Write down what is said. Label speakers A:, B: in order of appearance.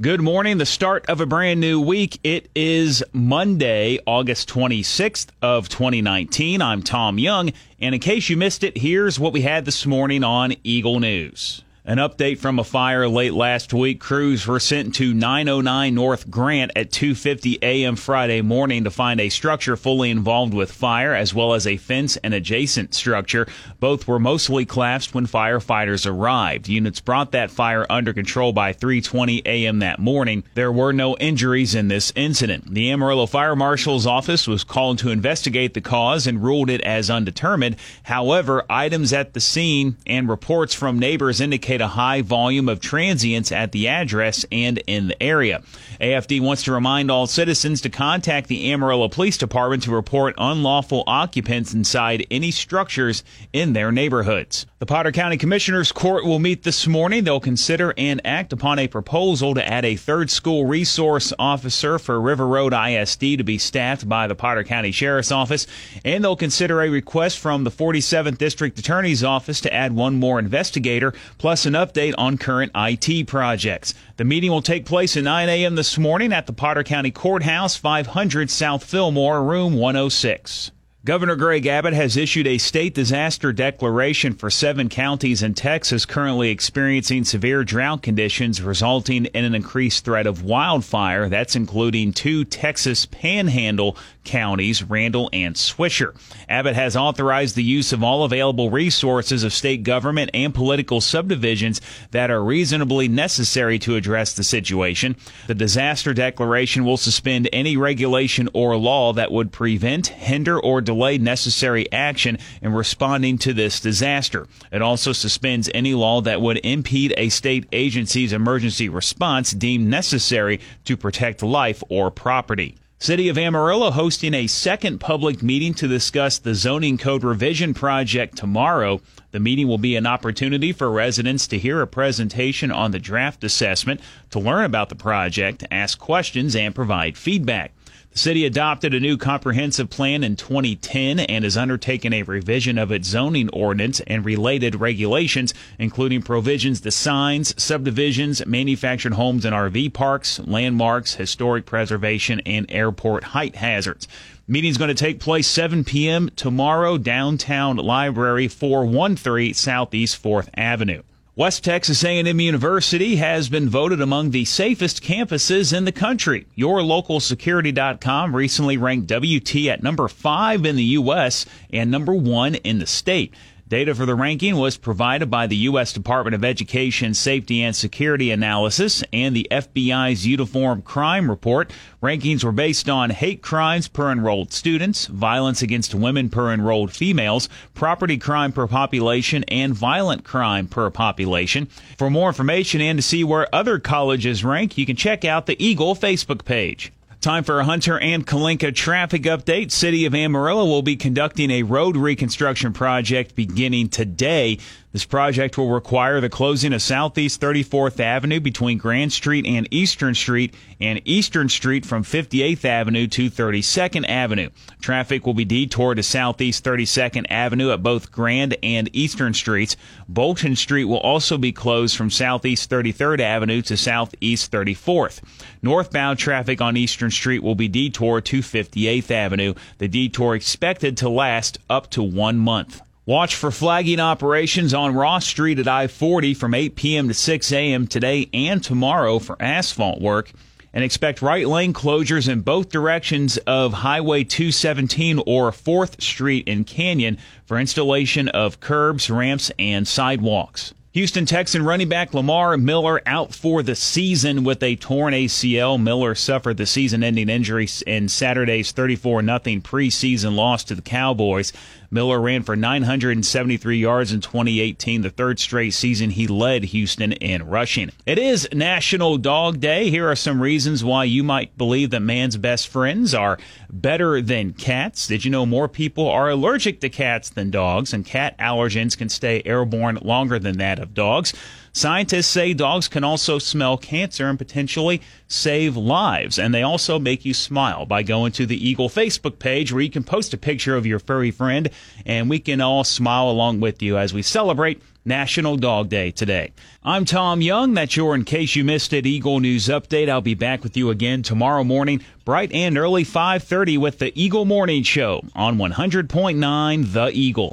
A: Good morning, the start of a brand new week. It is Monday, August 26th of 2019. I'm Tom Young, and in case you missed it, here's what we had this morning on Eagle News. An update from a fire late last week. Crews were sent to 909 North Grant at 2:50 a.m. Friday morning to find a structure fully involved with fire as well as a fence and adjacent structure. Both were mostly collapsed when firefighters arrived. Units brought that fire under control by 3:20 a.m. that morning. There were no injuries in this incident. The Amarillo Fire Marshal's office was called to investigate the cause and ruled it as undetermined. However, items at the scene and reports from neighbors indicate a high volume of transients at the address and in the area. AFD wants to remind all citizens to contact the Amarillo Police Department to report unlawful occupants inside any structures in their neighborhoods. The Potter County Commissioners Court will meet this morning. They'll consider and act upon a proposal to add a third school resource officer for River Road ISD to be staffed by the Potter County Sheriff's Office, and they'll consider a request from the 47th District Attorney's Office to add one more investigator, plus an update on current IT projects. The meeting will take place at 9 a.m. this morning at the Potter County Courthouse, 500 South Fillmore, room 106. Governor Greg Abbott has issued a state disaster declaration for seven counties in Texas currently experiencing severe drought conditions resulting in an increased threat of wildfire. That's including two Texas panhandle counties, Randall and Swisher. Abbott has authorized the use of all available resources of state government and political subdivisions that are reasonably necessary to address the situation. The disaster declaration will suspend any regulation or law that would prevent, hinder, or delay necessary action in responding to this disaster. It also suspends any law that would impede a state agency's emergency response deemed necessary to protect life or property. City of Amarillo hosting a second public meeting to discuss the zoning code revision project tomorrow. The meeting will be an opportunity for residents to hear a presentation on the draft assessment, to learn about the project, ask questions, and provide feedback. The city adopted a new comprehensive plan in 2010 and has undertaken a revision of its zoning ordinance and related regulations, including provisions to signs, subdivisions, manufactured homes and RV parks, landmarks, historic preservation, and airport height hazards. Meeting's going to take place 7 p.m. tomorrow, downtown library, 413 Southeast 4th Avenue. West Texas A&M University has been voted among the safest campuses in the country. YourLocalSecurity.com recently ranked WT at number 5 in the US and number 1 in the state. Data for the ranking was provided by the U.S. Department of Education Safety and Security Analysis and the FBI's Uniform Crime Report. Rankings were based on hate crimes per enrolled students, violence against women per enrolled females, property crime per population, and violent crime per population. For more information and to see where other colleges rank, you can check out the Eagle Facebook page. Time for a Hunter and Kalinka traffic update. City of Amarillo will be conducting a road reconstruction project beginning today. This project will require the closing of Southeast 34th Avenue between Grand Street and Eastern Street and Eastern Street from 58th Avenue to 32nd Avenue. Traffic will be detoured to Southeast 32nd Avenue at both Grand and Eastern Streets. Bolton Street will also be closed from Southeast 33rd Avenue to Southeast 34th. Northbound traffic on Eastern Street will be detoured to 58th Avenue. The detour expected to last up to one month. Watch for flagging operations on Ross Street at I 40 from 8 p.m. to 6 a.m. today and tomorrow for asphalt work. And expect right lane closures in both directions of Highway 217 or 4th Street in Canyon for installation of curbs, ramps, and sidewalks. Houston Texan running back Lamar Miller out for the season with a torn ACL. Miller suffered the season ending injury in Saturday's 34 0 preseason loss to the Cowboys. Miller ran for 973 yards in 2018, the third straight season he led Houston in rushing. It is National Dog Day. Here are some reasons why you might believe that man's best friends are better than cats. Did you know more people are allergic to cats than dogs, and cat allergens can stay airborne longer than that of dogs? Scientists say dogs can also smell cancer and potentially save lives. And they also make you smile by going to the Eagle Facebook page where you can post a picture of your furry friend and we can all smile along with you as we celebrate National Dog Day today. I'm Tom Young. That's your In Case You Missed It Eagle News Update. I'll be back with you again tomorrow morning, bright and early 5.30 with the Eagle Morning Show on 100.9 The Eagle.